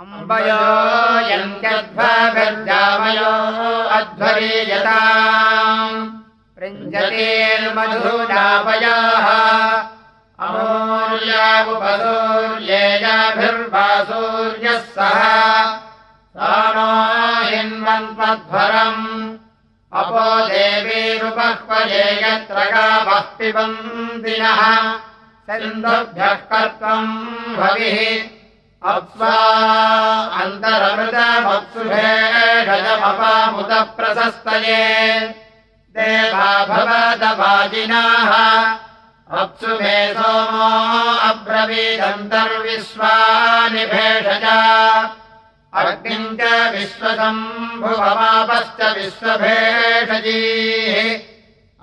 अम्बयो यन्त्यध्वभिर्जामयो अध्वरीयता पृञ्जतेर्मधुरापयाः। अमूल्यावुपसूर्येयाभिर्वासूर्यः सह। सा हिन्वन्त्वध्वरम् अपो देवीरुपह्वये यत्र गावः पिबन्दिनः सिन्धुभ्यः कर्त्वम् भविः। अप्स्वा अन्तरमृतमप्सुभेषजमपामुतः प्रशस्तये देवा भवदवाजिनाः अप्सुभे सोमो अब्रवीदन्तर्विश्वानि भेषजा। अग्निम् च विश्वसम्भुवमापश्च विश्वभेषजीः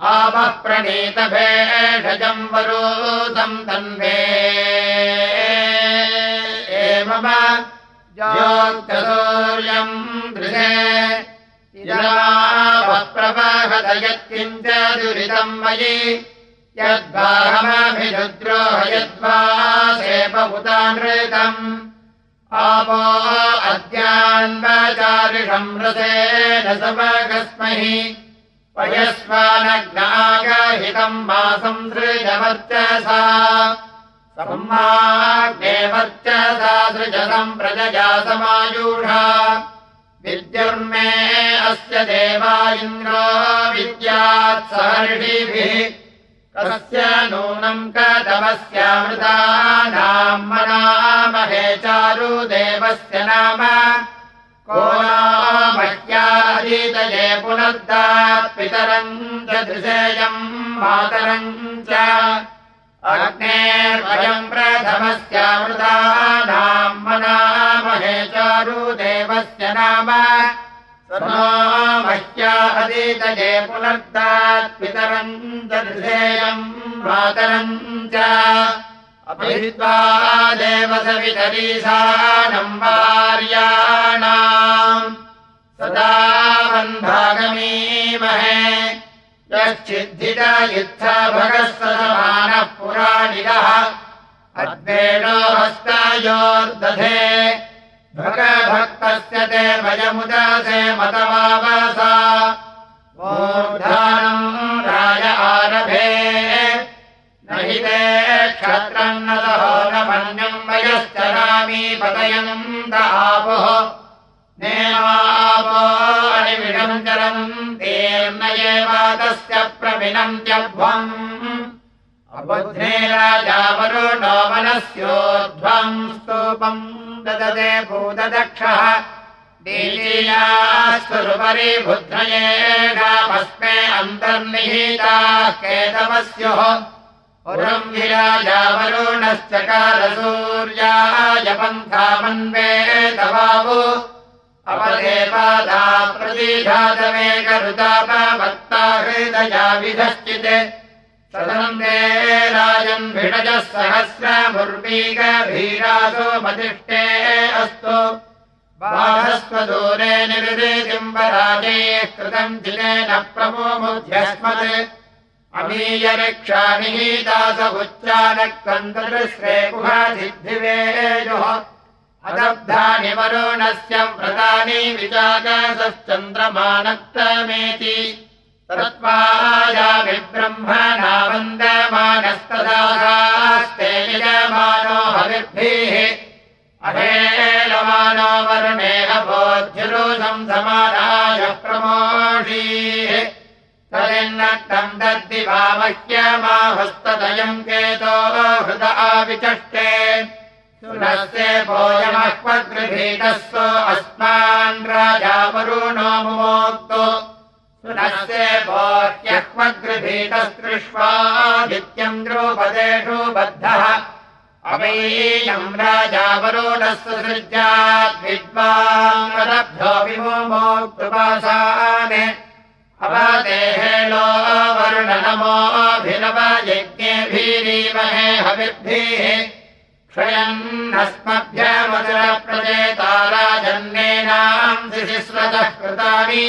आपः प्रणीतभेषजम् तन्वे। एवम ज्योत्यसूर्यम् दृशे प्रवहत यत्किञ्च दुरितम् मयि। यद्वाहमभिरुद्रोह यद्वा सेपभूतानृतम् आपो अद्यान्वचारिषम् रसेन समगस्महि सृजवर्चसा सम्माग्ने वर्चसा सृजतम् प्रजया समायूढा। विद्युर्मे अस्य देवा इन्द्रो विद्यात् सहर्षिभिः। कस्य नूनम् कदमस्यामृतानाम् मनामहे चारुदेवस्य नाम को मह्यादीतये पुनर्दात् पितरम् च दृशेयम् मातरम् च। अग्नेर्वयम् प्रथमस्यामृतानाम् मनामहे चारुदेवस्य नाम। मह्या अदीतये पुनर्दात् पितरम् च दृशेयम् मातरम् च अभित्वा देवसवितरीसानम् वार्याणाम् सदा बन्धागमीमहे यश्चिद्धित युत्था भगः समानः पुराणिगः अद्वेणो हस्तायोर्दधे भगभक्तस्य ते वयमुदासे मतवावसा। मूर्धानम् राय आरभे। न हि ते क्षत्रम् न मन्यम् वयश्चरामि पतयम् द आपोः नेवापो अणिविडम् चरम् तीर्न एवातस्य प्रविनन्त्यध्वम् अबुद्धे राजावरुणो मनस्योध्वम् स्तूपम् ददते भूतदक्षः। दीलीयास्तुरुपरि बुद्धयेगापस्मे अन्तर्निहिताः केतवस्युः पुरम् विराजावरुणश्चकारसूर्याय पन्थामन्वे तवावु। अपदेवादा प्रतिघातमेकरुतापवत्ता हृदया विधश्चित्। सदन्ते राजन् भिडजः सहस्रमुर्वीगभीरासो मतिष्ठे अस्तु। बाधस्वदूरे निर्देशम्बराजैः कृतम् जिनेन प्रमोमुध्यस्मत् अमीयरक्षानिहीदास उच्चानक्कन्दृश्रे गुहासिद्धिवेजुः अदब्धानि वरुणस्य व्रतानि विचाकासश्चन्द्रमानक्तमेति तत्त्वायामि ब्रह्मणा वन्दमानस्तदास्ते यजमानो हविर्भिः। अहेलमानो वरुणेह बोध्यरोधम् समानाय प्रमोषीः तदिन्नक्तम् दद्दिवामह्यमाहस्तदयम् केतो हृद आविचष्टे। भोजमह्वगृहीतः सो अस्मान् राजा वरुणो मुमोक्तो। सुनस्ते भोह्यह्वगृहीतस्तृष्वादित्यम् द्रुपदेषु बद्धः अवैयम् राजा वरुणस्य सृज्याद्विद्वाङ्गदभ्यो विमोक्तुपासाने अवदेहेलो वरुणनमोऽभिनव यज्ञेभिरीमहे हविर्भिः क्षयन्नस्मभ्यमचरप्रजेता राजन्नेनाम् शिशिस्वतः कृतानि।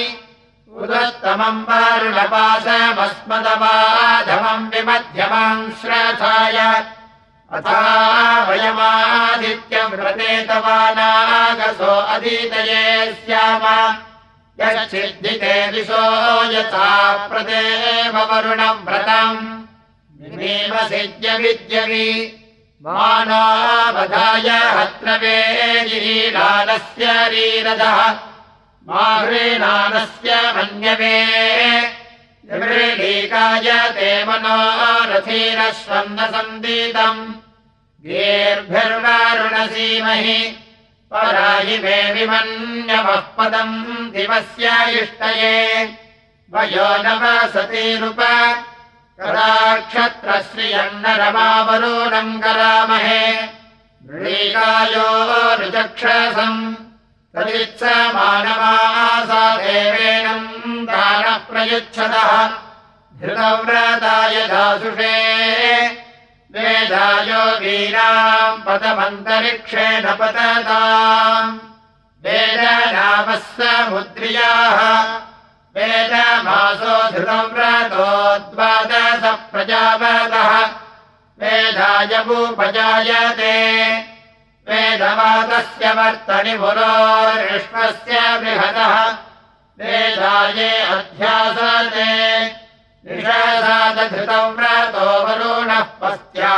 उदत्तमम् वारुणपासमस्मदवाधमम् विमध्यमाम् श्रथाय अथा वयमादित्यम् व्रतेतवानागसो अधीतये स्याम यच्छिद्धिते दिशो यथा प्रदेव वरुणम् व्रतम्। सिद्य विद्यवि मानावधाय हत्रवेजीनानस्य रीरदः। माघ्रीनानस्य मन्यवे। लीकाय ते मनो रथीरस्वन्दसन्दीतम् गीर्भिर्वारुणसीमहि पराहि मे विमन्यवः पदम् दिवस्य इष्टये वयो नवसतीरुप कदाक्षत्रश्रियन्नरमावरोणम् करामहे। लीकायो ऋचक्षसम् तदित्स मानवासा देवेनम् दानः प्रयुच्छतः धृतव्रताय दासुषे वेदायो वीराम् पदमन्तरिक्षेण पतताम् वेदनामः समुद्रियाः वेदमासो धृतव्रतो द्वादश प्रजापतः वेदायवुपजायते वेदवादस्य वर्तनि पुरोष्मस्य बृहदः वेदाये अध्यासते निषादधृतम् व्रतो वरुणः पस्त्या।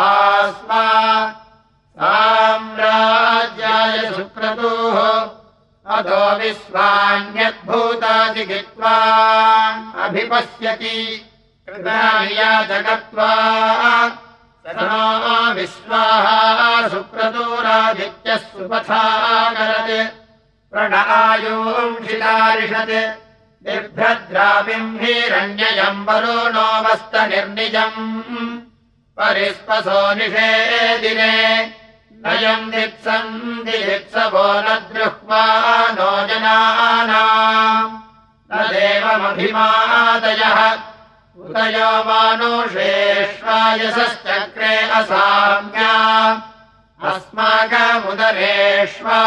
आस्मा साम्राज्याय सुक्रतुः अधो विश्वान्यद्भूतादिगित्वा अभिपश्यति। कृताया जगत्वा विश्वाः सुक्रतोरादित्यः सुपथाकरत् प्रणआयोंशिलारिषत् निर्भद्राविम् हिरण्ययम् वरुणोऽवस्तनिर्निजम् परिस्पसो निषेदिने। नयम् दिप्सम् दिप्सवो न दृह्वा नो जनानाम्। न देवमभिमादयः। उदयो मानुषेष्वायसश्चक्रे असाम्या। अस्माकमुदरेष्वा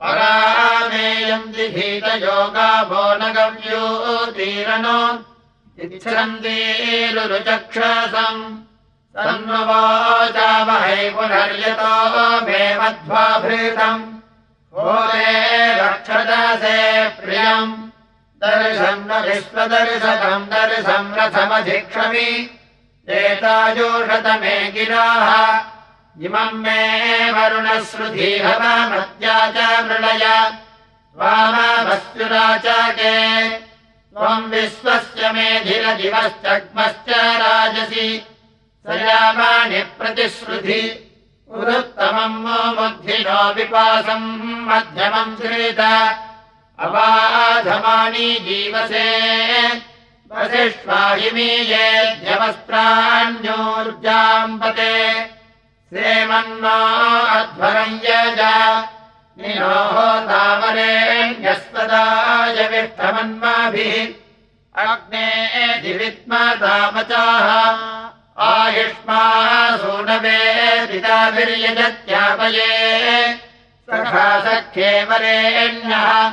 परामेयम् दिभीतयोगाभो न गव्योतीरनो इच्छन्तीरुचक्षसम् तन्ववाचामहै पुनर्यतो मे मध्वाभृतम् भोरे रक्षदसे प्रियम्। दर्शम् न विश्वदर्शनम् दर्शम् रथमधिक्षमि एतायोषतमे गिराः इमम् मे वरुणश्रुधीहवामत्या च मृणय वामवस्युराचके त्वम् विश्वस्य मेधिरदिवश्चग्मश्च राजसि। सयामानि प्रतिश्रुधि उरुत्तमम् मुद्धिनो विपासम् मध्यमम् श्रीत अवाधमानि जीवसे। वसिष्वाहिमीयेध्यवस्त्राण्योर्जाम्बते सेमन्नो अध्वरम् यज। निरोः तामरेण्यस्पदाय विष्ठमन्माभिः अग्ने दिवित्मतामचाः आयुष्मा सूनवे पिताभिर्यजत्यापये सखा सख्ये वरेण्यः।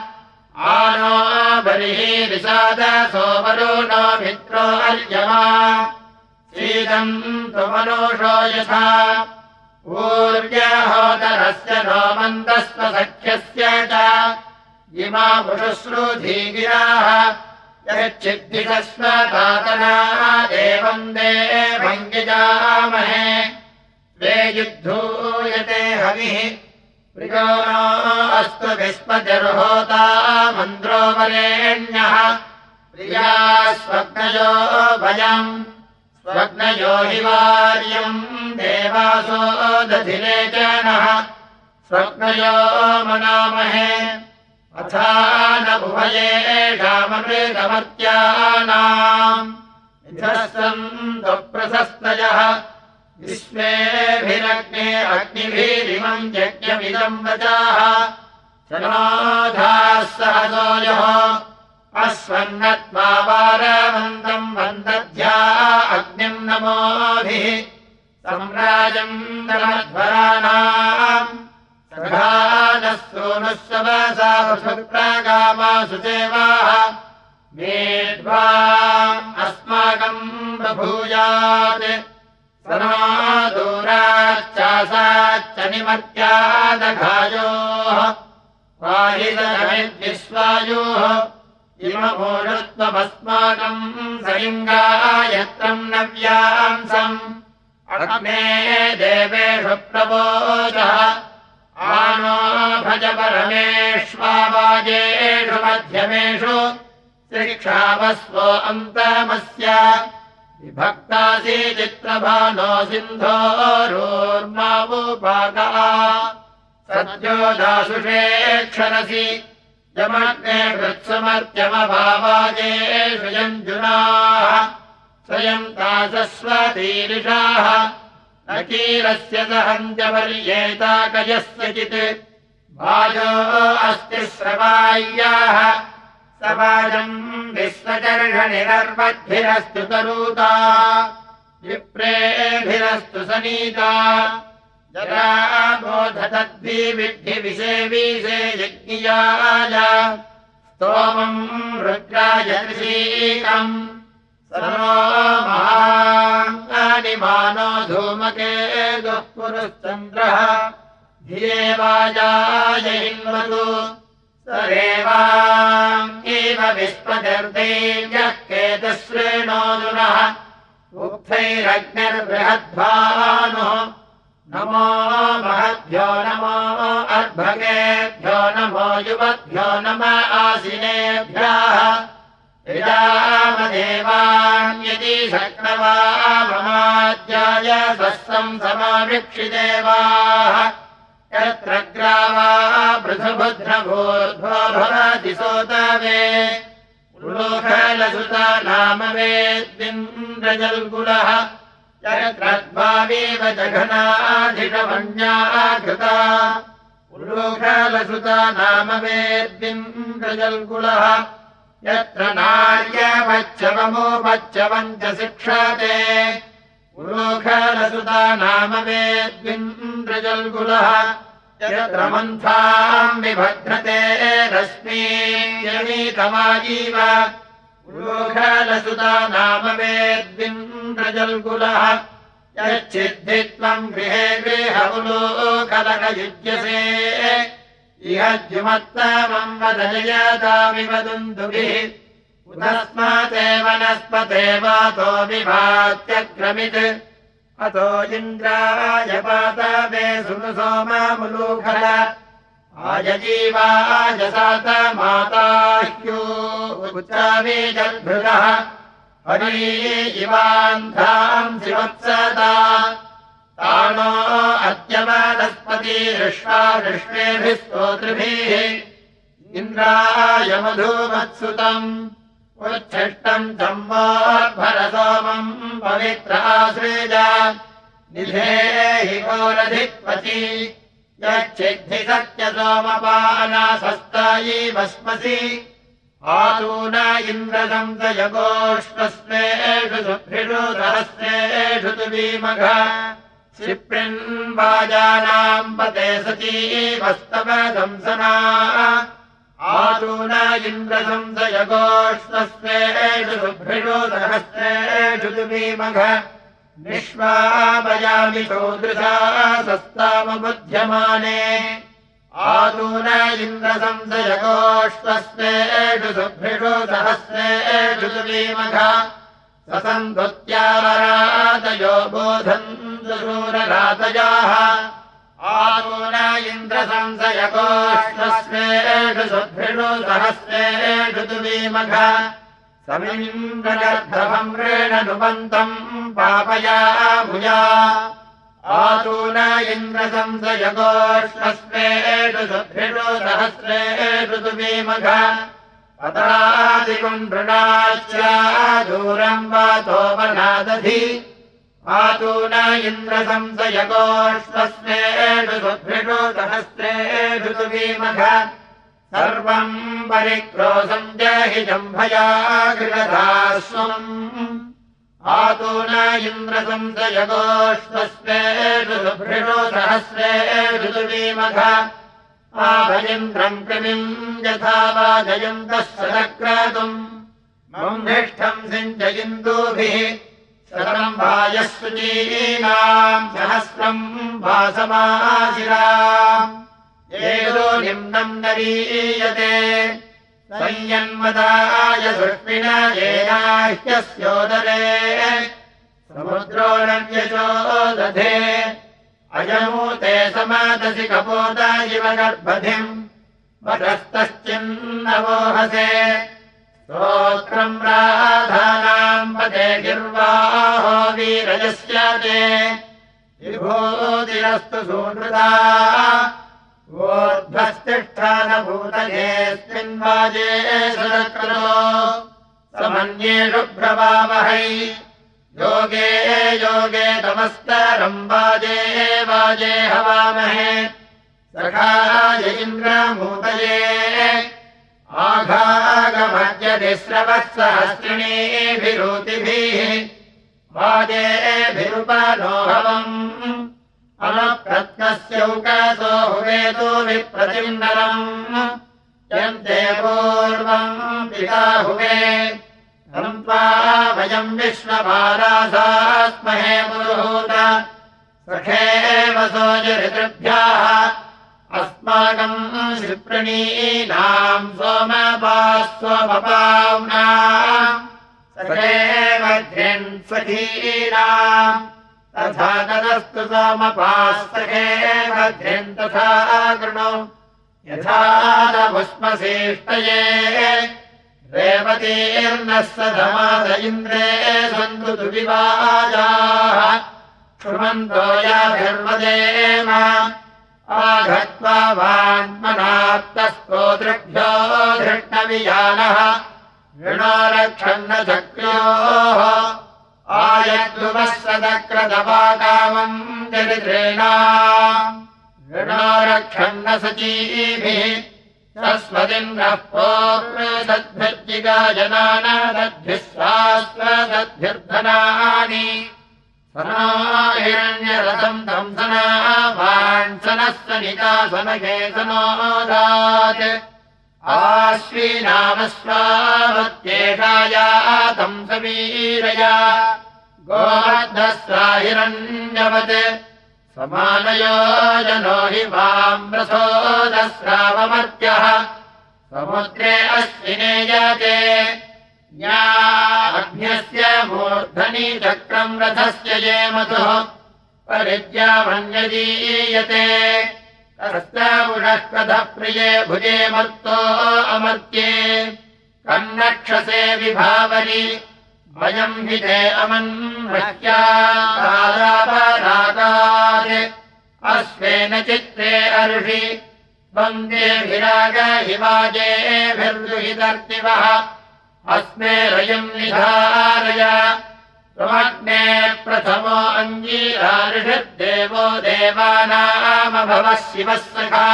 आनो बलिः विषादसो वरुणो मित्रो अर्यमा। शीतम् त्वमनुषो यथा ऊर्यहोदरस्य नो मन्दस्व सख्यस्य च। इमा पुषुश्रुधीगिराः यच्चिद्धिकस्व तातना एवम् देवङ्गिजामहे वे युद्धूयते हविः। प्रियो अस्तु विस्मजर्होता मन्द्रो वरेण्यः प्रिया स्वग्नयो भयम् स्वग्नयो हि वार्यम् देवासो दधिरे जनः स्वग्नयो मनामहे अथा न उभयेषामृतमर्त्यानाम् प्रशस्तयः विश्वेभिरग्ने अग्निभिरिमम् यज्ञमिदम् वचाः। शनाधाः सहसोऽयः अस्वन्नत्वा वारवन्तम् वन्दध्या अग्निम् नमोभिः सम्राजम् दमध्वराणाम् सघानः सोनुः सवसा सुप्रागामासु सेवाः मेध्वाम् अस्माकम् भूयात् दूराच्चासाच्च निमत्यादघायोः वाहिदविश्वायोः इमभूषत्वमस्माकम् सलिङ्गायत्रम् नव्यांसम्। अग्ने देवेषु प्रबोधः आनो भज परमेष्वाजेषु मध्यमेषु शिक्षावस्वो अन्तमस्य। विभक्तासि चित्रभानो सिन्धोरोर्मावुपाका सद्यो दासुषेक्षरसि यमग्ने कृत्समर्त्यमभावाजेषु यञ्जुनाः स्वयम् तासस्वतीरिषाः अकीरस्य सहन्त्यपर्येताकयस्यचित् वाजो अस्ति स्रवाय्याः समाजम् विश्वचर्षनिरर्वद्भिरस्तु तरूता। विप्रेभिरस्तु सनीता जरा बोधतद्भिविद्धिविषेवीषे यज्ञियाय स्तोमम् रुद्राय ऋषीकम् महानिमानो धूमके दुः पुरश्चन्द्रः धियेवाजाय हिन्वतु सरेवाङ्गेव विश्वदर्दैव्यः केतश्रेणोदुनः उक्थैरग्निर्बृहद्भानुः नमो महद्भ्यो नमो अर्भगेभ्यो नमो युवद्भ्यो नम आसिनेभ्यः। यजामदेवान्यति शक्नवाममाद्याय स्वस्सम् समाविक्षिदेवाः। यत्र ग्रावा पृथुभद्रभूर्भो भवति सोतवे। उलोखलसुता नाम वेद्विन्द्रजल्कुलः यत्रद्भावेव जघनाधिषमन्याः कृता उल्लोखलसुता नाम वेद्विन्द्रजल्कुलः यत्र नार्यपच्छवमोपच्छवम् च शिक्षते। उलोखलसुता नाम वेद्विन्द्रजल्कुलः यत्र मन्थाम् विभद्रते रश्मीयमीतमाजीव उलोखलसुता नाम वेद्विन्द्रजल्कुलः यच्छिद्धित्वम् गृहे गृहमुलोकलकयुज्यसे इह द्युमत्तमम् वदयतामिवदुन्दुभिः उतस्माते वनस्पते वातो विभात्यक्रमित्। अतो इन्द्राय पातवे सुनु सोमामुलूखल आयजीवाजसात माताह्यो उच्चावीजद्भृतः हरी इवान्धाम् शिवत्सदा तानो अद्य वनस्पतिरुष्वा विश्वेभिः स्तोतृभिः। इन्द्राय मधुमत्सुतम् उच्छिष्टम् सम्भरसोमम् पवित्राश्रेज निधेहि गोरधिक्पति यच्छिद्धि सत्यसोमपानासस्तायी भस्मसि आतून इन्द्रदम् जयगोष्वस्मेषु सुभृषु सहस्रेषु तु भीमघ क्षिप्रिन्वाजानाम् पते सतीवस्तव दंसना आतून इन्द्रसंसयगोष्वस्मेषु सुभृषु सहस्रेषु तु भीमघ निष्वापयामि चोदृशा सस्तामबुध्यमाने। आतून इन्द्रसंसयगोष्वस्मेषु सुभृषु सहस्रेषु तु भीमघ ससन्धुत्यावरातयो बोधन्तु शूररातयाः आतून इन्द्रसंसयगोष्वस्मेषु सुभृषु सहस्रेषु तु भीमघ समिन्द्रगर्भमृण नुबन्तम् पापया भुजा। आतून इन्द्रसंसयगोष्वस्मेषु सुभृषु सहस्रेषु तु भीमघ पतरादिकुण्डृणाच्चादूरम् वातोपनादधि आतून इन्द्रसंसयगोष्वस्मेषु सुभृषु सहस्रेषु भीमघ सर्वम् परिक्रोशम् जहि जम्भया गृहदास्वम् आतून इन्द्रसंसयगोष्वस्मेषु सुभृषु सहस्रेषु तु भीमघ आभयन्द्रम् कृमिम् यथा वाजयन्तः सदक्रतुम् मम्भिष्ठम् सिञ्चयिन्दूभिः शतम् वायस्वचीनाम् सहस्रम् वासमाशिरा निम्नम् नरीयते। संयन्मदाय सुष्मिण येनाह्यस्योदरे। समुद्रो नव्यचो दधे अयमूते समादसि इव गर्भधिम्। वदस्तश्चिन्नवोहसे स्तोत्रम् राधानाम् पदे गिर्वाहो वीरजस्य ते विभूतिरस्तु सुहृदा ोर्ध्वस्तिष्ठानभूतयेऽस्मिन् वाजे सदकृतो समन्ये शुभ्रवावहै योगे योगे तमस्तरम् वाजे वाजे हवामहे। सखाय इन्द्रमूतये। आघागमद्यतिस्रवः सहस्रिणीभिरुतिभिः। वाजेभिरुपनोहवम् अनप्रत्नस्यौकासो हुवेतो विप्रतिन्दरम् यन्ते पूर्वम् पिता हुवे। हन्त्वा वयम् विश्वपारासास्महे पुरुहूत। सखेव सोजऋतृभ्याः। अस्माकम् क्षिप्रणीनाम् सोमपास्वमपाम्ना सखेव सखीनाम् तथा तदस्तु सोमपास्तके मध्यम् तथा कृणो। यथा नभुष्मशेष्टये रेवतीर्नः स धमाद इन्द्रे सन्तु तु विवाजाः शृण्वन्तो याभिर्वदेम आघत्वा वान्मनात्तस्तोतृभ्यो धृष्णवियानः। ऋणो रक्षन्न चक्र्योः आयद्भुवः सदक्रदपाकामम् चरित्रेणा। ऋणो रक्षन्न सचीभिः सस्वदिन्द्रः पोर्सद्भिर्जिगाजनानदद्भिः स्वास्वदद्भिर्धनानि सना हिरण्यरथम् दंसना वाञ्सनः सनिकासनगे सनोदात् आश्वीनामस्वावत्येषायातम् सवीरया गोर्धस्राहिरण्यवत् समानयो जनो हि वाम् रसोदस्रावमर्त्यः समुद्रे अश्विने जाते। मूर्धनि चक्रम् रथस्य ये मधुः परिद्यामन्यदीयते कथप्रिये भुजे मर्तो अमर्त्ये। कन्नक्षसे विभावरि वयम् हि ते अमन्वह्यारापरागात् अश्वेन चित्ते अर्षि वन्देभिराग हिवाजेभिर्दुहितर्तिवः अस्मे रयम् निधारय। त्वमग्ने प्रथमो अङ्गीरार्षद्देवो देवानामभवः शिवः सखा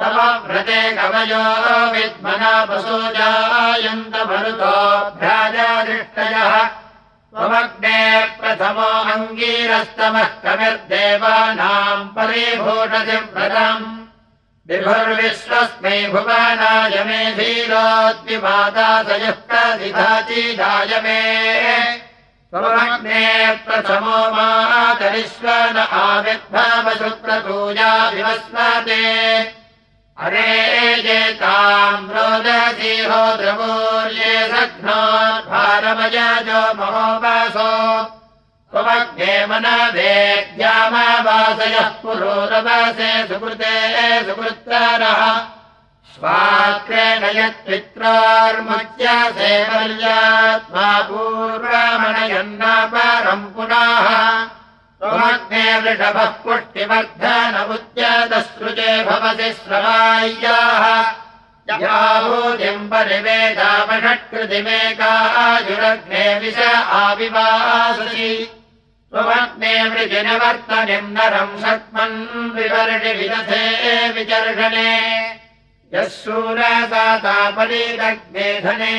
तव व्रते कवयो विद्मना वसोजायन्त मरुतो भ्राजादृष्टयः। त्वमग्ने प्रथमो अङ्गीरस्तमः कविर्देवानाम् परिभूषति व्रतम्। विभुर्विश्वस्मै भुवनाय मे धीरोद्विमाता स यः प्रसिधाचिदाय मे। त्वमग्ने प्रथमो मातरिश्वन आविर्भवशुक्रपूजा विवस्मते अरे जेताम् रोदसीहो द्रवोर्ये सघ्नोर्भारमयजो महोवासो त्वमग्ने मनवेद्यामावासयः पुरोरवासे सुकृते सुकृत्तरः। स्वात्रेण यत्पित्रोर्मुच्यसे पर्यात्मा पूर्वमणयन्नापरम् पुनः त्वमग्ने वृषभः पुष्टिवर्धनमुच्यतसृजे भवति स्रवाय्याः याहूतिम् परिवेदामषट्कृतिमेकायुरग्ने विष आविवासि त्वमग्ने वृजिनवर्तनिम् नरम् शक्मन् विवर्षि विदधे विचर्षणे। यः शूरसातापरीदग्ने धने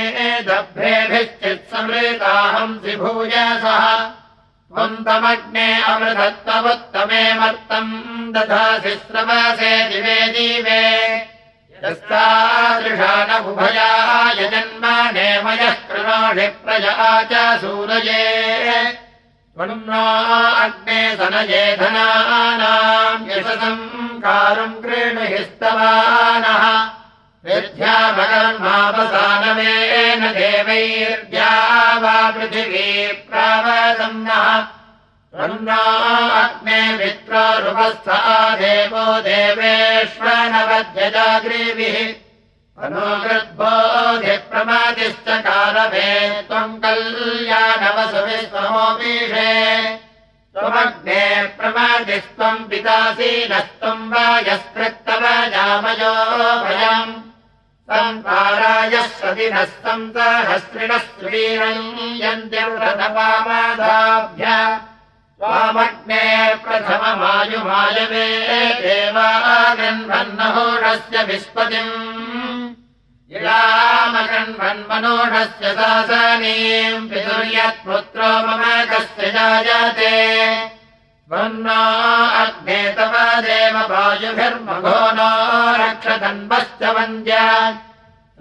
दभ्रेभिश्चित्समृताहंसि भूयसः त्वम् तमग्ने अमृतत्वमुत्तमे मर्तम् दधासि श्रवसे दिवे दिवे। यस्तादृशा न उभया यजन्मनेमयः कृणोषि प्रजा च सूरये त्वन्नो अग्ने सनये धनानाम् यशसम् कारुम् क्रीणुहिस्तवानः विद्याभगन्मापसानवेन देवैर्द्या वा पृथिवी प्रावसन्नः। त्वन्नो अग्ने मित्रोरुपस्था देवो देवेष्वनवध्यजाग्रीभिः अनुकृद्बोधिप्रमादिश्च कालभे त्वम् कल्याणवसुविश्वमोपीषे त्वमग्ने प्रमादिस्त्वम् पितासीनस्त्वम् वायस्कृत्तव जामयो भयम् सम्पारायः सदिनः सन्तहस्रिणः श्रीरम् यन्त्यव्रतपामादाभ्य त्वामग्ने प्रथममायुमायवे देवागन्वन्नहोषस्य विस्पतिम् इलामगन्वन्मनोषस्य शासनीम् पितुर्यत्पुत्रो मम कस्य जायते त्वन्नो अग्ने तव देव वायुभिर्मघो नो रक्षतन्वश्च वन्द्य।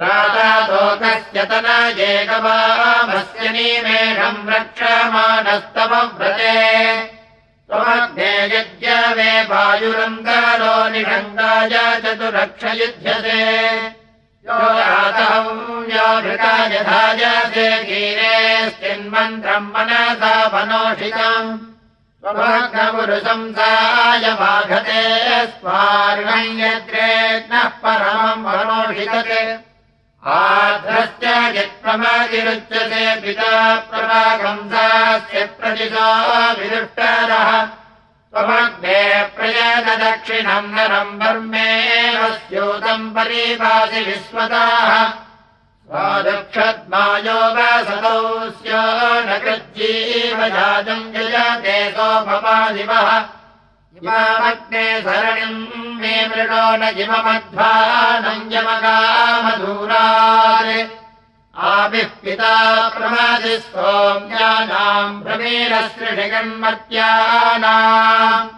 राजातोकस्य तनजेकवामस्य निमेषम् रक्षमाणस्तव व्रते। त्वमग्ने यज्ञवे वायुरङ्गारो निषङ्गाय चतुरक्षयुध्यसे। यो रातहम् यो भृतायधायसे गीरेश्चिन्मन्त्रम् मनसा मनोषितम् त्वमग्नपुरुशंसाय बाघते स्वार्णम् यद्रेग्नः परमम् मनोषितते आध्रस्य यत्प्रमादिरुच्यते पिता प्रभागंसास्य प्रतिशो विदुष्टरः। त्वमग्ने प्रयदक्षिणम् नरम् वर्मेव स्यूतम् परिभासि विश्वताः स्वादक्षद्मायो वसतौ स्यो न जातम् यजते सोपमादिवः सरणिम् मे मृडो न इममध्वानम् यमगामधूरात्। आभिः पिता प्रमादि सोम्यानाम् भ्रमीरसृषिगन्मत्यानाम्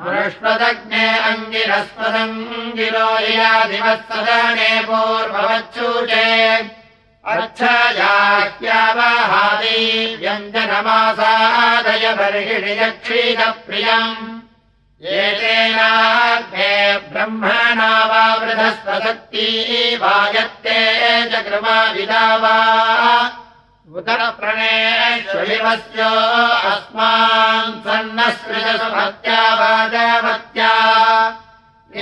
मनुष्वदग्ने अङ्गिरस्पदङ्गिरो व्यञ्जनमासादय बर्हिणि यक्षीदप्रियम् एतेनाग्ने ब्रह्मणा वा वृधस्वशक्ती वायत्ते च कृमाविदा वा उदरप्रणेष्विवस्य अस्मान् वाजवत्या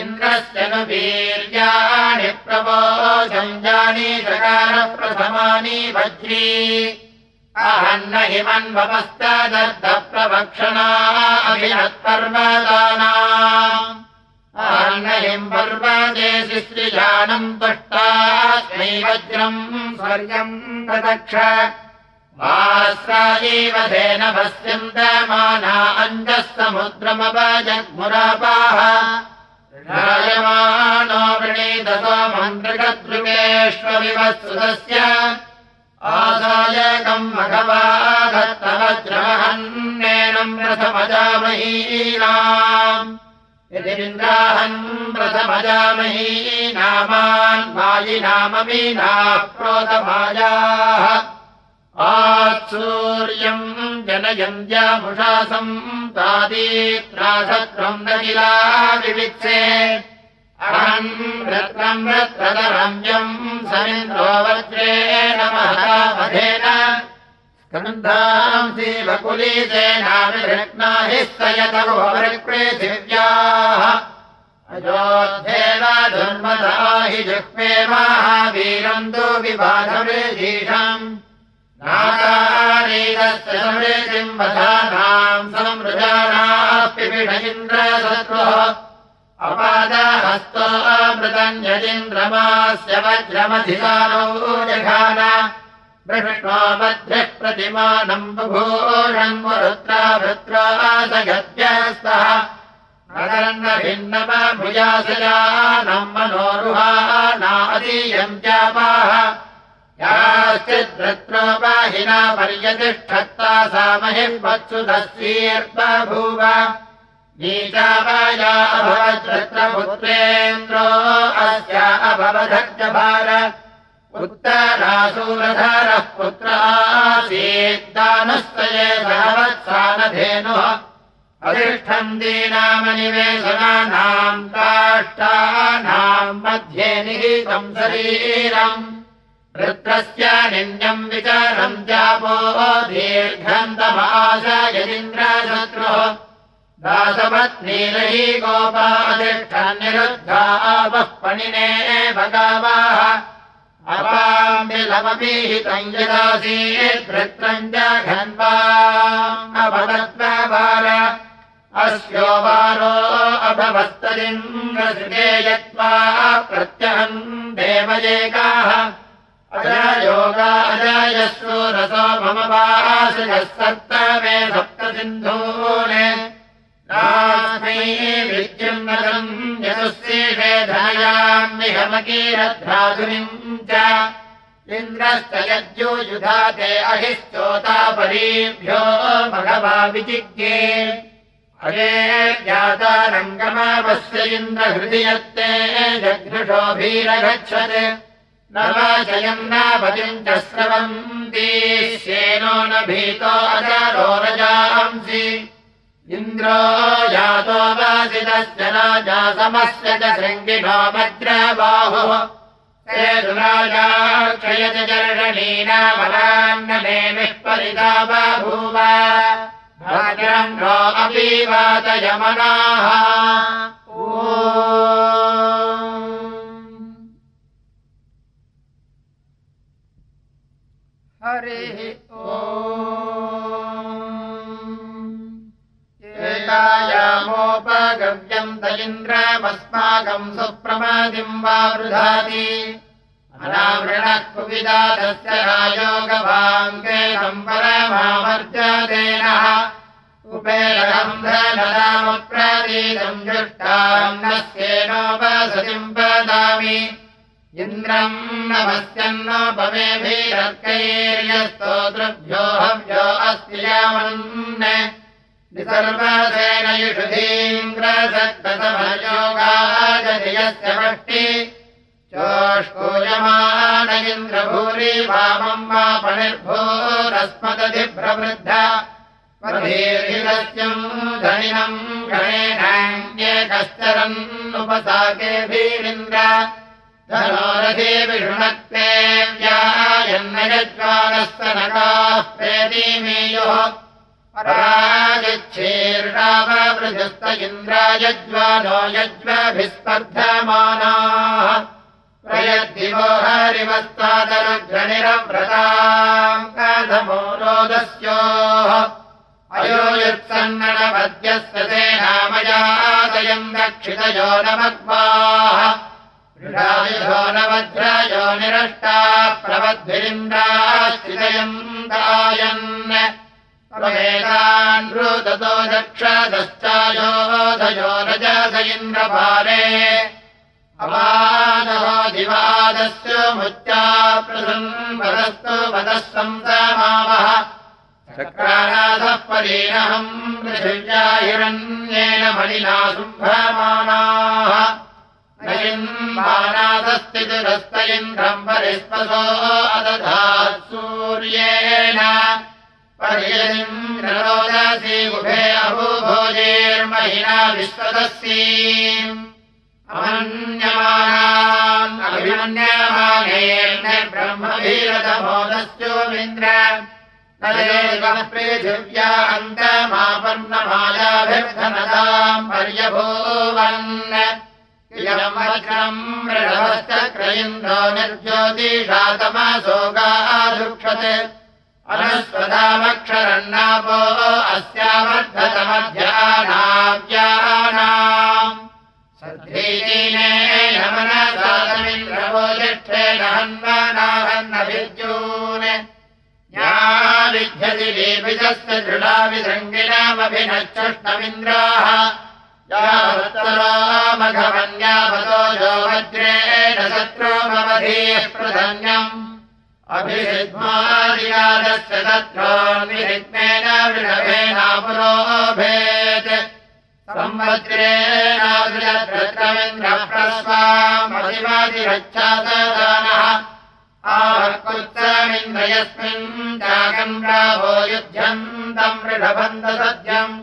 इन्द्रस्य नु वीर्याणि प्रबोधञ्जानि चकारप्रथमानि वज्री। अहन्न हिमन्वपस्तदर्थप्रभक्षणा अभिनत्पर्वदानाम् अहन्न हिम् पर्वदेशि श्रिजानम् तुष्टास्मै वज्रम् स्वर्यम् ददक्ष आस्रायैव धेन भस्यन्तमाना अञ्जः समुद्रमपजग्मुरापाः रायमाणो वृणीतसो मन्त्रिकदृगेष्वविवत्सुतस्य आदायकम् मघवाधत्तवज्रमहन्नेनम् रथमजामहीनाम् यदिन्द्राहन् प्रथमजामहीनामान् मायिनाममीनाः प्रोतमायाः। आत्सूर्यम् जनयन्त्यामुषासम् तादीत्रासत्रम् न किला विवित्से। अहम् रत्नम् रत्रदरम्यम् समिन्द्रो वज्रेण महावधेन स्कन्धांसि वकुलीसेनाविरत्ना हि सयतवृपृथिव्याः अयोध्येव दुर्मदा हि जुह्वे महावीरम् तु विबाधवृजीषम् नाकारीरस्य समृद्धिम् वधानाम् समृजानाप्यपिष इन्द्रशत्रुः अपादहस्तो अमृतम् यदिन्द्रमास्य वज्रमधिकारो जघान मध्यः प्रतिमानम् बुभूषम् भृत्रा सगत्यस्तः नगरन्न भिन्नमभुजासजानम् मनोरुहानादीयम् चापाः याश्चिद्वृत्रोपाहिना पर्यतिष्ठत्ता सा महिम् नीचावाया अभवद्रत्रपुत्रेन्द्रो अस्य अभवधर्जभार उत्तरासूरधरः पुत्र आसीद्दानस्तये सहवत्सानधेनुः। अधिष्ठन्तीनामनिवेशनानाम् काष्ठानाम् मध्ये निहितम् शरीरम्। वृत्रस्य निन्यम् विचारम् चापो दीर्घन्तमास यदिन्द्रशत्रुः दासपत्नीरही गोपाधिष्ठन्निरुद्धा वः पणिने भगावाः यदासीद्वृत्रम् च घन्वा अभवत्वार अस्यो वारो अभवस्तदिन्द्रसृगे यत्त्वा प्रत्यहम् देवयेकाः अजयोगा अजयस्सु रसो मम वासयः सप्तमे सप्तसिन्धूने नास्मै विद्युन्नतम् यदुस्येषे धनयान्निहमकीरध्राधुनिम् च। इन्द्रश्च यज्ञोयुधा ते अहिश्चोतापरीभ्यो भगवा विजिज्ञे। अये ज्ञाता रङ्गमावस्य इन्द्रहृदि यत्ते जघृषोभीरगच्छत् न वाचयम् नापतिम् च स्रवन्ती श्येनो न भीतो अजरो रजांसि इन्द्रो जातो वासितस्य राजा समस्य च शृङ्गिनो वज्रबाहुः हे दुराजा क्षयज जर्षणीनामलान्ननेमिः परिता बभूव। भाजरङ्गो अपि वातयमनाः सुप्रमादिम् वा वृधाति अनावृणः कुविदातस्य रायोगभाङ्गे सम्परमावर्जदेनः उपेरहम् धनदामप्रतीतम् जुष्टाम् न स्येनोपसतिम् वदामि इन्द्रम् नमस्यन्नोपमेभिरर्कैर्यस्तोतृभ्यो हव्यो अस्ति यामन् निसर्वसेन युषुधीन्द्रसद्दसमयोगाजयस्य वष्टि। चोष्कूयमान इन्द्रभूरि वामम् वा पणिर्भूरस्मदधिप्रवृद्ध पदीर्हिरस्यम् धनिनम् गणेनान्येकश्चरन्नुपसाकेभिरिन्द्र। धनोरथे विषुणक्ते व्यायन्नयज्वालस्तनकाः प्रेतीमेयोः परागच्छेर्णावृजस्त इन्द्रायज्वानो यज्वाभिस्पर्धमानाः प्रयद्दिवो हरिवस्तादरुघ्रणिरव्रताम् कथमो रोदस्योः अयो यत्सन्नणपद्यस्य सेनामयादयम् दक्षितयो न मग्वाः वृषायुधो न वज्रयो निरष्टा प्रवद्भिरिन्द्राश्चितयम् दायन् इन्द्रपारे अवादहो दिवादस्य मुच्या प्रसन्वदस्तु वदः संसमावः चक्रानाथः परीणहम् पृथिव्या हिरण्येन मणिना शुम्भमानाः नयिन्मानादस्ति दुरस्त इन्द्रम् परिस्पसो अदधात् सूर्येण पर्यदिन्द्ररोदसी उभे अभूभोजेर्महिना विश्वदस्यीम् अमन्यमानान् अभिमन्यमानेर्ब्रह्मभीरतमोदस्योमिन्द्र तदेवः पृथिव्या अन्तमापन्नमायाभिर्धनताम् पर्यभूवन्। इदम् वज्रम् मृढवश्चक्रयिन्द्रो निर्ज्योतिषातमसोगाधुक्षत् अनस्वदामक्षरन्नापो अस्यावर्धतमध्यानाव्यानाम्। सद्धीने नमनसादमिन्द्रवो ज्येष्ठेन हन्वानाहन्नभिद्यून् या विध्यति लेपितस्य दृढाविसङ्गिनामभिनच्छुष्णमिन्द्राः यावत्तरामघवन्यावतो यो वज्रेण शत्रोमवधीः प्रधन्यम् अभिषिद्मादियादस्य तत्रोन्विरिग्मेन वृषभेनापुरोभेत् संवत्रेणादिरत्रमिन्द्रप्रस्वामधिवादिरच्छाददानः आवक्पुत्रमिन्द्रयस्मिन् जागम् राभो युध्यन्तम् मृढबन्धसद्यम्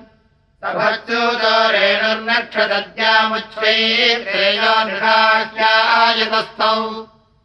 सभच्यूतो रेणुर्नक्षदद्यामुच्छ्वैर्यो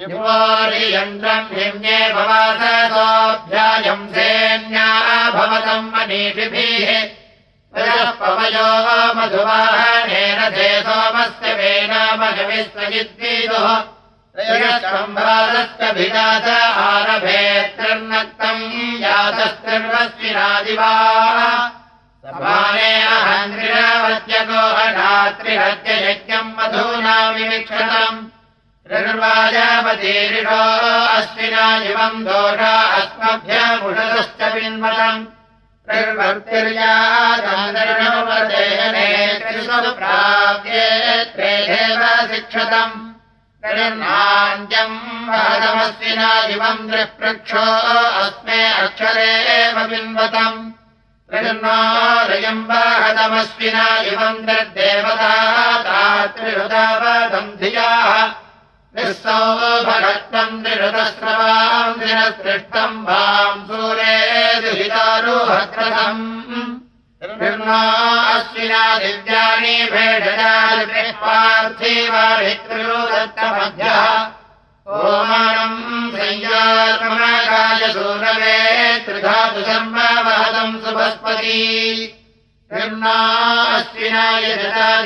युवोरियन्द्रम् हिम्ये भवासोऽभ्यायम् सेन्या भवतम् मनीषिभिः पवयो मधुवाहनेन धे सोमस्य वेनामजविस्वजिद्विदुः म्भारस्य भिनाथ आरभेत्तम् यातस्तिर्वस्विनादिवा समाने अहन्द्रिरावत्यगोहरात्रिहत्ययज्ञम् मधूना विमिक्षतम् अश्विना इवम् दोषा अस्मभ्यमुषतश्च विन्मतम् निर्वर्तिर्यादर्णोपदेहने प्राप्ये त्रेधेव शिक्षतम् न्यम् इवम् दृःपृक्षो अस्मे अक्षरेव बिन्वतम् प्रजन्मालयम् वाहतमस्विना इवम् दृग्देवतात्रिहृदावदम् धियाः निःसौभगत्वम् त्रिहृतस्रवाम् दिनसृष्टम् वाम् सूरे अश्विना दिव्यानि भेषजार्थिवारित्रियोदत्तमध्यः ओमानम् संयात्मकायसूरवे त्रिधातु शर्मवहतम् सुभस्पती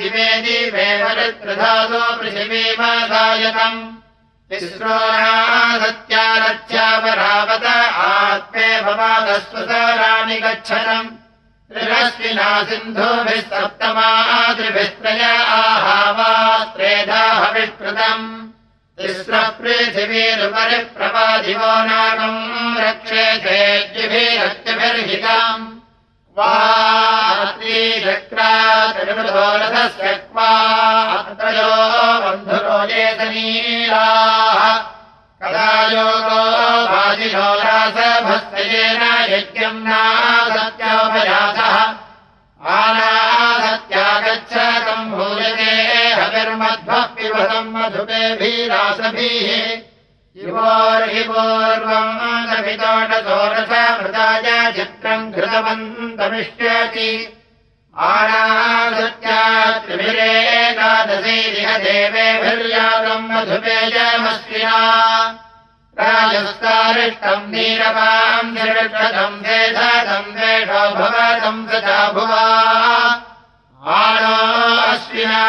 दिवे दिवे वरित्रिधातो पृथिवीमसायतम् तिस्रोणा सत्यारथ्यापरावत आत्मे भवादस्वसाराणि गच्छतम् त्रिरश्विना सिन्धुभिः सप्तमातृभिस्त्रय आहावास्त्रेधाहविष्कृतम्। तिस्रपृथिवीरुपरिप्रपाधिवो नागम् रक्षेतेज्युभिरत्यभिर्हिताम् वात्रीचक्रातिरुधोरथस्य क्वा अत्रयो बन्धुरो येतनीलाः कदा योगो वाजिनो रासभस्तेन यज्ञम् नासत्योपजातः। आनासत्यागच्छतम् भूयते हविर्मध्वः पिबतम् मधुपेभिरासभिः पूर्वम् कपितोटसोरसमृताय चित्रम् घृतवन्तमिष्यति। आनासत्यात्रिभिरेकादशैरिह देवेभिर्यागम् मधुपेजमस्विना राजस्तारिष्टम् नीरवाम् निरक्षतम् वेधतम् वेषो भवतम् सदा भुवा। आनो अश्विना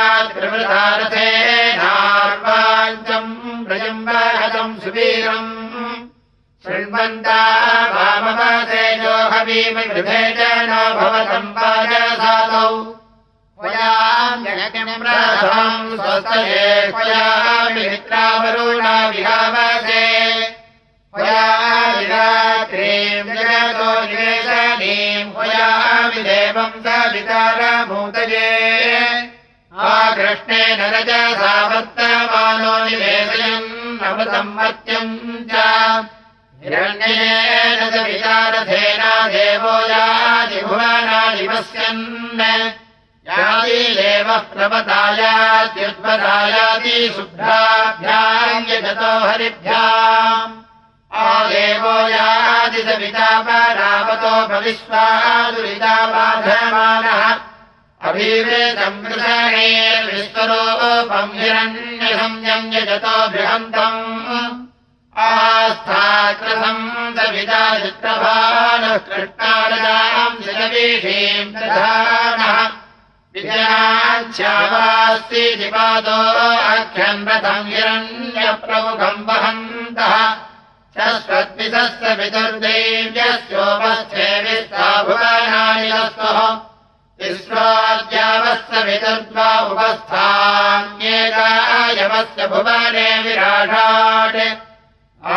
त्रिवृतारथेनार्वाञ्चम् प्रजम्बहतम् सुवीरम्। शृण्वन्ता वामवासेजो हवीमृभे च न भवतम् वाजसातौ। क्वयाम् स्वस्तये क्वयामि मित्रावरुणा विहावसे। क्वयामिरात्रीम् जगतो निवेशनीम् क्वयामि देवम् सवितारभूतये आकृष्णेन रजसा वर्तमानो निवेशयन् नवसंवर्त्यम् च। हिरण्येन च विचारथेना देवो यादिभुवनानि पश्यन् यादिदेवः प्रवतायात्युद्वदायाति शुभ्राभ्याम् यजतो हरिभ्याम् आदेवो यादि सविता परावतो भविष्वादुरिता बाधमानः अभिवेदम् कृषणेर्विश्वरूपम् हिरण्यसंयम् यजतो बृहन्तम्। आस्थाकृतम् सविता चित्रभानः कृष्णारजाम् जलवीषीम् प्रधानः विजयाच्छावास्ति जिपादो अख्यम् रथम् हिरण्यप्रमुखम् वहन्तः। शश्वद्विधस्य विदुर्दैव्यस्योपस्थे विस्ताभुवनानि विदुर्द्वा उपस्थान्येकायवस्य भुवने विराटाट्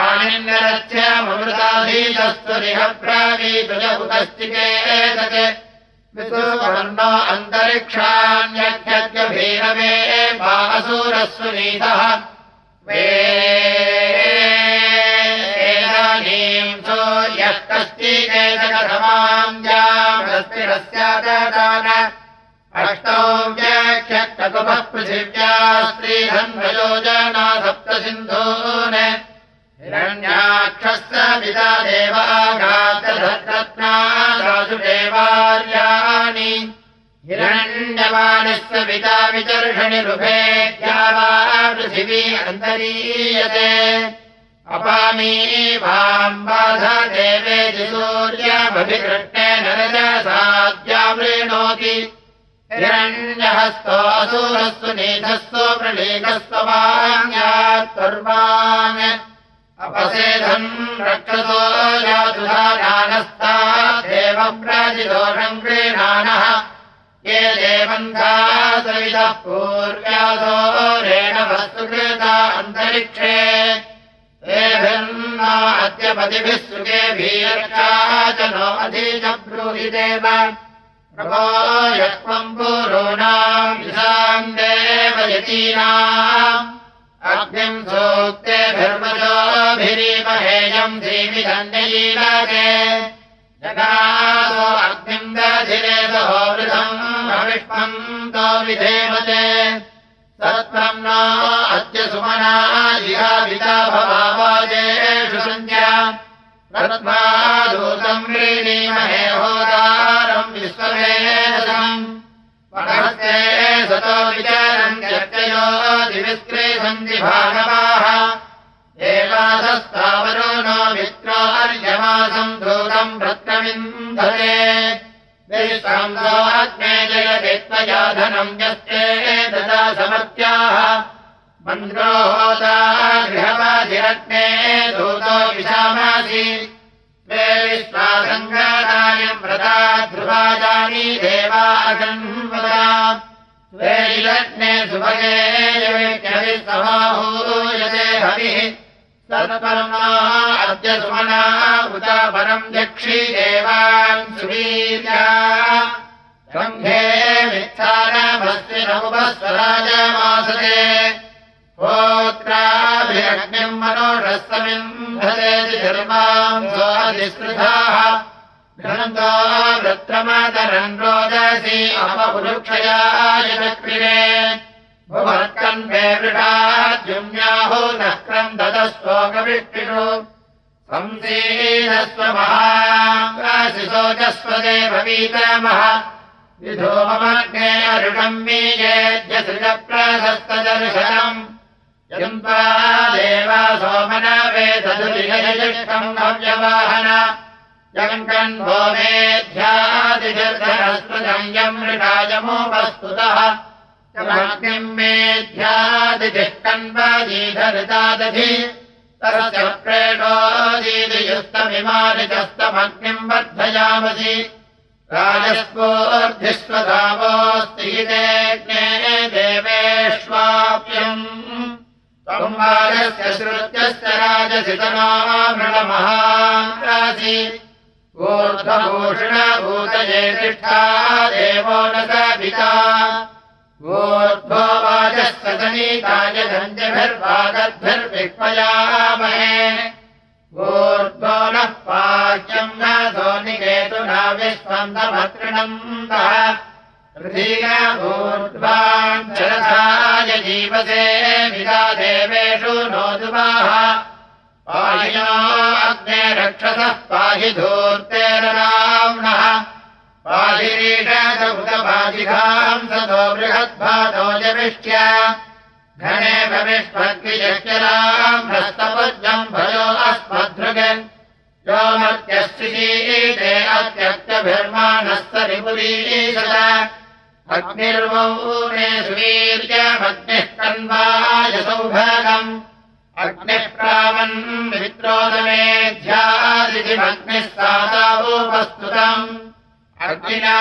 आनिन्दरथ्यमृताधीतस्तुरिहप्रावीतुजपुतश्चिकेतत् विसुवर्णो अन्तरिक्षान्यभीरवे बासुरस्वनीतः वेदानीम् सूर्यः कश्चिकेतकथमाञ्जास्तिरस्यादान अष्टौ व्याख्यकुपः पृथिव्या स्त्रीधन्वयोजना सप्तसिन्धून् हिरण्याक्षस्य पिता देवाघातरत्नासुदेवार्याणि हिरण्यमानस्य पिता विचर्षणि रुभे वा पृथिवी अन्तरीयते अपामी वाम् बाध देवेति सूर्यमभिकृष्णेन रजसाद्यावृणोति हिरण्यहस्तो असुरस्तु नीधस्व प्रलीकस्व वाङ्यात्पर्वान् अपसेधम् रक्षतो यातुधानस्ता देवव्राजिदोषम् क्रीणानः ये देवन्धा सवितः पूर्व्यासो रेण वस्तुकृता अन्तरिक्षे तेभिर्ना अद्यपतिभिः सुखेभिर्चा च नो अधीच ब्रूहिदेव प्रभो यत्त्वम् पूरूणाम् विशाम् देवयतीनाम् अग्निम् सूक्तेभिर्मजोभिरीमहेयम् धीमिदण्डयीलाके जगासो अग्निम् दधिरेदो वृथम् भविष्मम् तो विधेमते सत्त्वम् न अद्य सुमना सञ्ज्ञा तत्त्वा दूतम् व्रीणीमहे होदारम् विश्ववेदम् पठस्ते सतो विचारम् चर्चयो दिविस्त्रे सन्ति भागवाः। एवासस्तावरो नो मित्रो अर्यमासम् दूतम् भ्रत्रमिन्धते विश्वांसो अग्ने जयति त्वया धनम् यस्ते समत्याः मन्द्रो होता गृहवाधिरग्ने दूतो विशामासि वे विश्वासङ्गादायम् व्रता ध्रुवाजानी देवागन्वदा स्वे लग्ने सुभगे समाहूयते हविः। सत्परमा अद्य सुमना उत परम् यक्षि देवान् सुवीर्या मित्थानमस्ति नमुपस्वराजमासते। होत्राभिरग्निम् मनोरस्तमिन्धते धर्माम् स्वादिस्पृधाः घ्नन्तो वृत्रमदरन् रोदसी अपपुरुक्षयाय चक्रिरे भुवर्कन्वे वृषाद्युम्याहो नः क्रन्ददस्वोकविष्टिषु संसीदस्व महाशिशोचस्वदेव वीतमः विधो ममग्ने अरुणम् वीयेद्य सृजप्रशस्तदर्शनम्। यन्त्वा देवा सोमन वेदधुलिगयजिष्टम् नव्यवाहन। जगन्कन् भो मेध्यादिजर्धनस्पदम् यम् मृगायमोपस्तुतः। किम् मेध्यादिजिष्कन्वादीधरितादधि तस्य प्रेणोदीदियुस्तमिमानितस्तमग्निम् वर्धयामसि राजस्फूर्धिस्वधावोऽस्ति देज्ञे देवेष्वाप्यम् संवादस्य श्रुत्यस्य राजसितमा मृणमहासि ऊर्ध्वभूषणभूतये तिष्ठा देवो न सविता ऊर्ध्वो वाजः सदनीताय धञ्जभिर्वागद्भिर्विक्मयामहे ऊर्ध्वो नः पाच्यम् न सोनिकेतुना विश्वन्दमतृणन्दः ूर्ध्वाञ्चरथाय जीवसे विदा देवेषु नोदुवाः पाहिनो अग्ने रक्षसः पाहि धूर्तेरराम्नः पाहिरीषदुतपादिघाम् सतो बृहद्भातो जविष्ट्य घने हस्तपद्यम् भयो अस्मद्भृग यो मत्यस्थिते अत्यक्तभिर्माणस्त रिपुरीशत अग्निर्वौने सुवीर्यमग्निः कन्वाय सौभागम् अग्निः प्रावन् मित्रोदमेध्यादिमग्निः सादावोपस्तुतम् अग्निना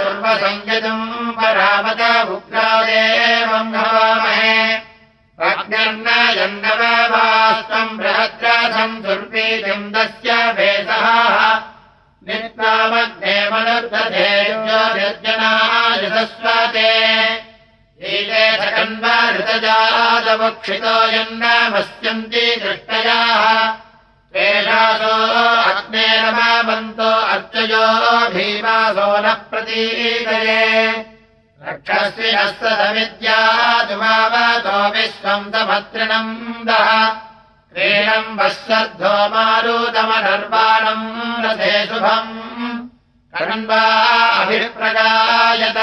दुर्वसंयतुम् परामत उग्रादेवम् भवामहे अग्निर्न यन्नवास्त्वम् बृहद्रा सम् दुर्वीतिन्दस्य भेदः नित्तामग्नेमनुर्दधेजनायसस्वते ीते सकन्वा ऋतजातवक्षितो यन्नामस्यन्ति दृष्टयाः तेषासो अग्नेरमावन्तो अर्चयो भीमासो न प्रतीतये। रक्षस्विनः सविद्यातुमावतो विश्वम् समत्रिणम् दः। क्रीडम् वः मारुतमनर्वाणम् रथे शुभम्। कण्वा अभिप्रगायत।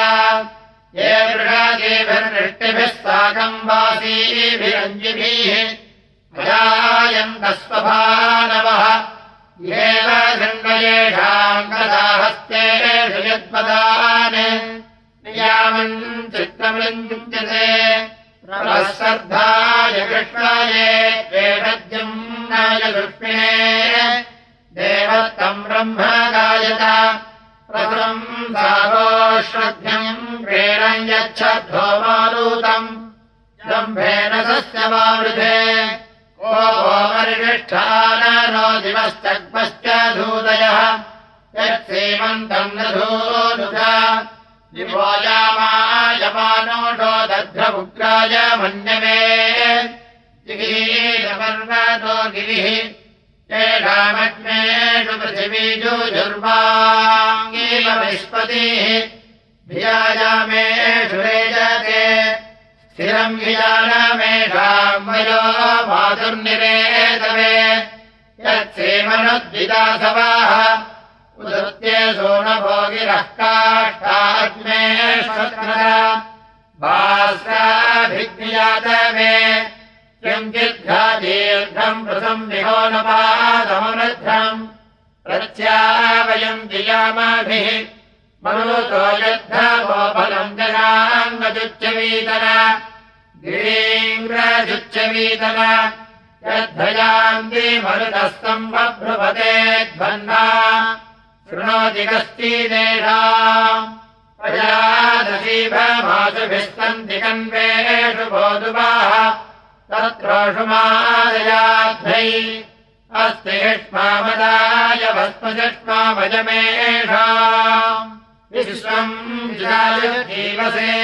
ये वृषादेभिर्नृष्टिभिः साकम् वासीभिरञ्जिभिः प्रवःसर्धाय कृष्णाये त्वेषद्यम् नाय दुष्मिणे देवत्तम् ब्रह्म गायत प्रसम् सागोश्रद्धम् प्रेणम् यच्छद्धो मारुतम् जम्भेन सस्य मावृधे को परिनिष्ठानो दिवश्चग्मश्च धूतयः। यत्सेमन्तम् न धूनुता दिवोयामायमानोषो दध्रमुग्राय मन्यवे जिगीरपर्वतो गिरिः येषामग्नेषु पृथिवीजुर्वाङ्गीव विष्पतिः भियायामेषु रेजते स्थिरम् भियानमेषाम् वयो माधुर्निरेतवे। यत्सेमनुद्विदासवाः भास्राभिज्ञातवे किञ्चिद्धा दीर्घम् पृथम् विहोनपादमनध्रम् प्रत्यावयम् जियामाभिः मरुतो यद्धवो फलम् जनाङ्गजुच्चवीतर गिरीङ्ग्रजुच्चवीतर यद्धयान्ति मरुतस्तम् ध्वन्ना शृणोति कश्चिदेषाम् प्रजादशीभमासुभिस्तन्ति कन्वेषु बोधुवाः तत्रोषुमादयाध्यै अस्ति युष्मामदाय भस्मजुष्माभजमेषा विश्वम् जीवसे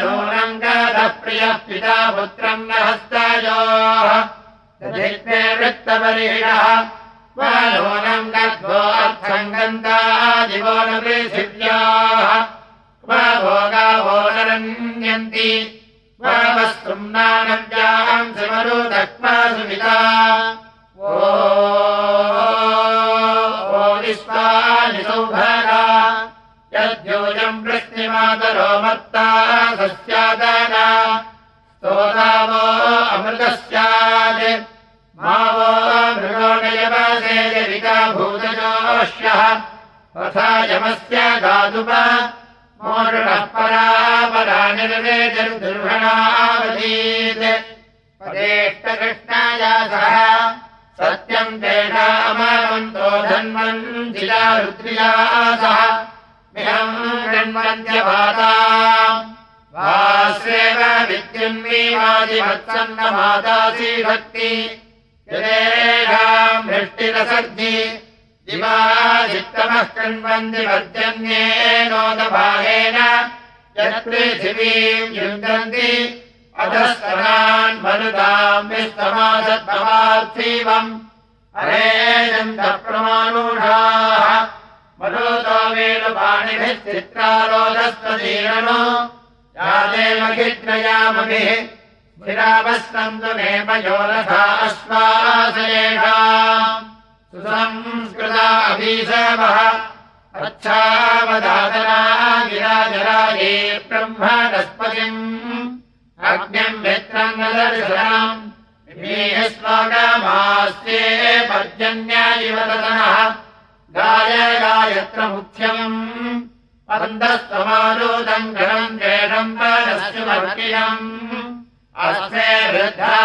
नूनम् गतः प्रियः पिता पुत्रम् न हस्तयोः वृत्तपरिणः अर्थम् गन्तादिवो न पृथिव्याः भोगावो नरण्यन्ति स्तुम्नानव्याम् समरुदक्मा सुमिता ओष्टानि सौभगा। यद्योजम् वृष्टिमातरो मत्ता सस्यादाना। स्तोतावो अमृतः स्यात् मावो मृगोणयवसेजरिका भूतजोष्यः तथा यमस्य गातुप मोषणः परापरा निर्वेजर्दुर्भणावधीत् परेष्टकृष्णाया सह सत्यम् तेषामवन्तो धन्वन् जिला रुद्रिया सह। मिहम् गण्वन्त्यभाता वास्येव विद्युन्मीवादिवत्सन्न मातासी भक्ति यदेषाम् वृष्टिरसर्जि दिवादित्तमः कृण्वन्ति वर्जन्येनोदभागेन यत् पृथिवीम् युन्दन्ति अधस्तनान् मरुताम् विस्तमासत्तमार्थीवम् अरेजन्तप्रमाणूषाः मरुतो वेणुपाणिभिः चित्रारोधस्वदीरनो नेमयोरथा अश्वासयेषाम् सुसंस्कृता अभीषवः। अच्छावदातना गिराजराये ब्रह्मणस्पतिम् अग्निम् मित्रम् न दर्शनम् स्वागमास्ये पर्जन्यायिवदनः गाय गायत्र मुख्यम् अन्दस्तमारोदम् गणम् जेषम् परस्युमर्कियम् अस्मे वृद्धा